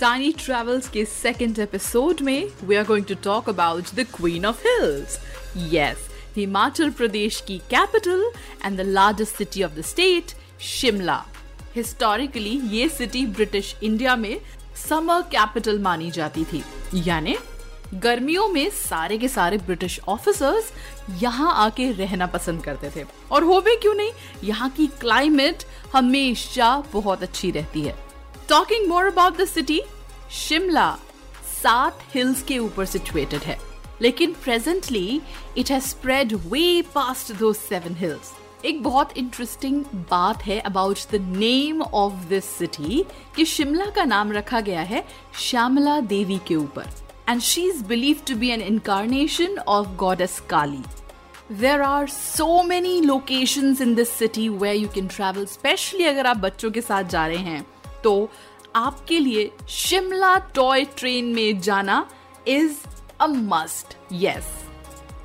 Tiny Travels के second episode में we are going to talk about the Queen of Hills. Yes, Himachal Pradesh की capital and the largest city of the state, Shimla. Historically, ये city British India में summer capital मानी जाती थी यानी गर्मियों में सारे के सारे ब्रिटिश ऑफिसर्स यहाँ आके रहना पसंद करते थे। और हो भी क्यों नहीं, यहाँ की क्लाइमेट हमेशा बहुत अच्छी रहती है। Talking more about the city Shimla सात हिल्स के ऊपर सिचुएटेड है। लेकिन presently it has spread way past दो सेवन हिल्स एक बहुत इंटरेस्टिंग बात है about the name of this city कि शिमला का नाम रखा गया है श्यामला देवी के ऊपर। And she is believe to be an incarnation of goddess Kali There are so many locations in this city where you can travel, especially अगर आप बच्चों के साथ जा रहे हैं। तो आपके लिए शिमला टॉय ट्रेन में जाना is a must yes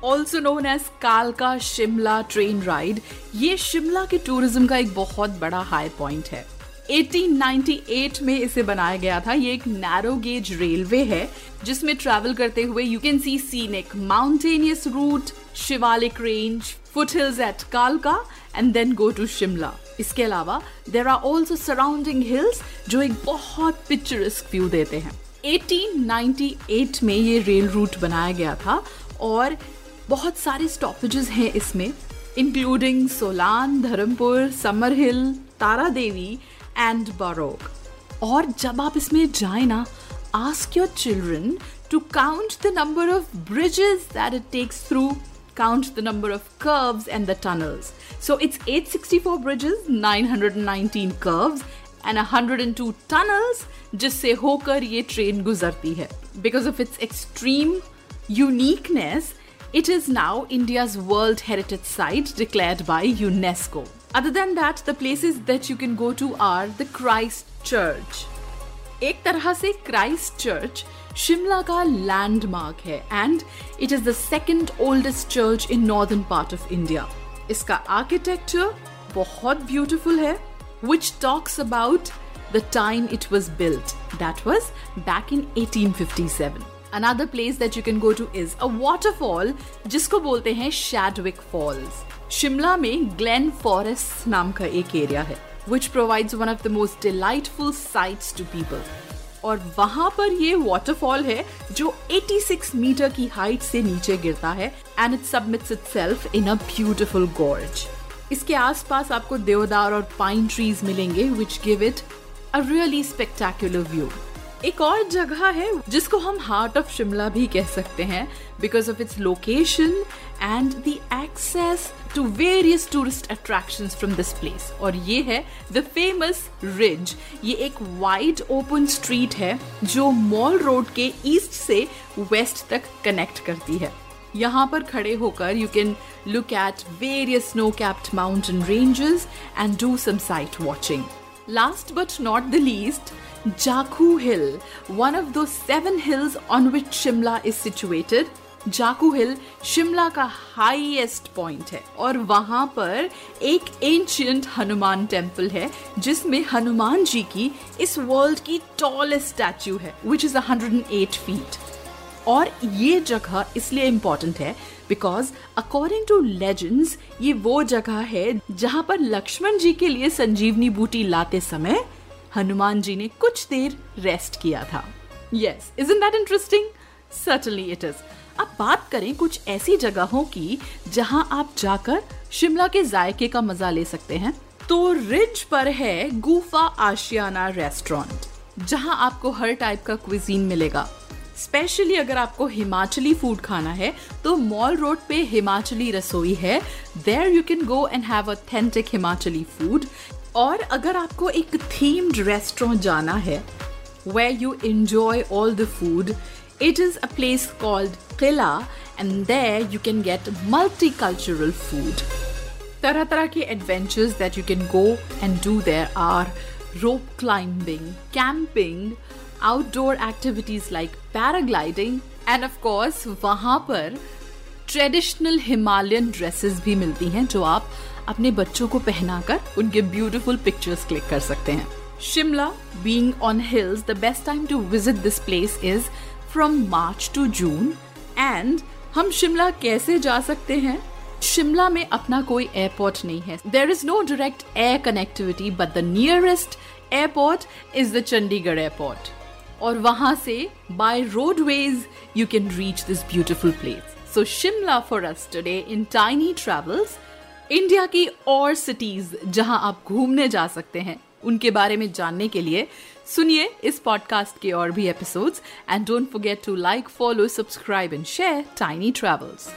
also known as कालका शिमला ट्रेन राइड ये शिमला के टूरिज़्म का एक बहुत बड़ा हाई पॉइंट है। 1898 में इसे बनाया गया था। ये एक नैरो गेज रेलवे है, जिसमें ट्रैवल करते हुए you can see scenic mountainous route Shivalik range foot hills at कालका and then go to Shimla इसके अलावा there are also surrounding hills जो एक बहुत पिक्चरस्क व्यू देते हैं। 1898 में ये रेल रूट बनाया गया था, और बहुत सारे स्टॉपेजेस हैं इसमें including Solan Dharampur Summer Hill Tara Devi and baroque और जब आप इसमें जाए ना ask your children to count the number of bridges that it takes through count the number of curves and the tunnels. So it's 864 bridges, 919 curves and 102 tunnels जिससे होकर ये train गुजरती है Because of its extreme uniqueness, it is now India's World Heritage Site declared by UNESCO. Other than that, the places that you can go to are the Christ Church. एक तरह से Christ church Shimla का landmark है and it is the second oldest church in northern part of India इसका architecture बहुत beautiful है which talks about the time it was built that was back in 1857 Another place that you can go to is a waterfall, जिसको बोलते हैं शैडविक false Shimla में Glenn forest नाम का एक एरिया है, which provides one of the most delightful sights to people. और वहाँ पर ये वाटरफॉल है, जो 86 मीटर की हाइट से नीचे गिरता है and it submits itself in a beautiful gorge इसके आसपास आपको देवदार और पाइन ट्रीज मिलेंगे which give it a really spectacular view एक और जगह है जिसको हम हार्ट ऑफ़ शिमला भी कह सकते हैं because of its location and the access to various tourist attraction from this place और ये है द फ़ेमस रिज ये एक वाइड ओपन स्ट्रीट है जो मॉल रोड के ईस्ट से वेस्ट तक कनेक्ट करती है। यहाँ पर खड़े होकर you can look at various snow capped mountain ranges and do some sight watching Last but not the least, Jakku Hill, one of those seven hills on which Shimla is situated. Jakhoo hill Shimla का highest point है और वहाँ पर एक ancient Hanuman temple है जिसमें हनुमान जी की इस वर्ल्ड की टॉलेस्ट स्टैच्यू है विच इज़ 108 फीट और ये जगह इसलिए इंपॉर्टेंट है बिकॉज़ अकॉर्डिंग टू लेजेंड्स ये वो जगह है जहाँ पर लक्ष्मण जी के लिए संजीवनी बूटी लाते समय हनुमान जी ने कुछ देर रेस्ट किया था। Yes is in that interesting certainly it is अब बात करें कुछ ऐसी जगहों की जहाँ आप जाकर शिमला के जायके का मज़ा ले सकते हैं। तो रिज पर है गुफा आशियाना रेस्टोरेंट जहाँ आपको हर टाइप का क्विजीन मिलेगा। स्पेशली अगर आपको हिमाचली फ़ूड खाना है तो मॉल रोड पे हिमाचली रसोई है। There you can go and have authentic Himachali food और अगर आपको एक थीम्ड रेस्टोरेंट जाना है where you enjoy all the food it is a place called Qila and there you can get multi cultural food तरह तरह के adventures that you can go and do there are rope climbing camping outdoor activities like paragliding, and of course वहाँ पर traditional Himalayan dresses भी मिलती हैं जो आप अपने बच्चों को पहनाकर उनके ब्यूटीफुल पिक्चर्स क्लिक कर सकते हैं। Shimla being on hills the best time to visit this place is from March to June and हम शिमला कैसे जा सकते हैं? शिमला में अपना कोई एयरपोर्ट नहीं है। There is no direct air connectivity but the nearest airport is the Chandigarh airport और वहाँ से by roadways you can reach this beautiful place so Shimla for us today in tiny travels India की और cities जहाँ आप घूमने जा सकते हैं, उनके बारे में जानने के लिए सुनिए इस पॉडकास्ट के और भी episodes and don't forget to like follow subscribe and share tiny travels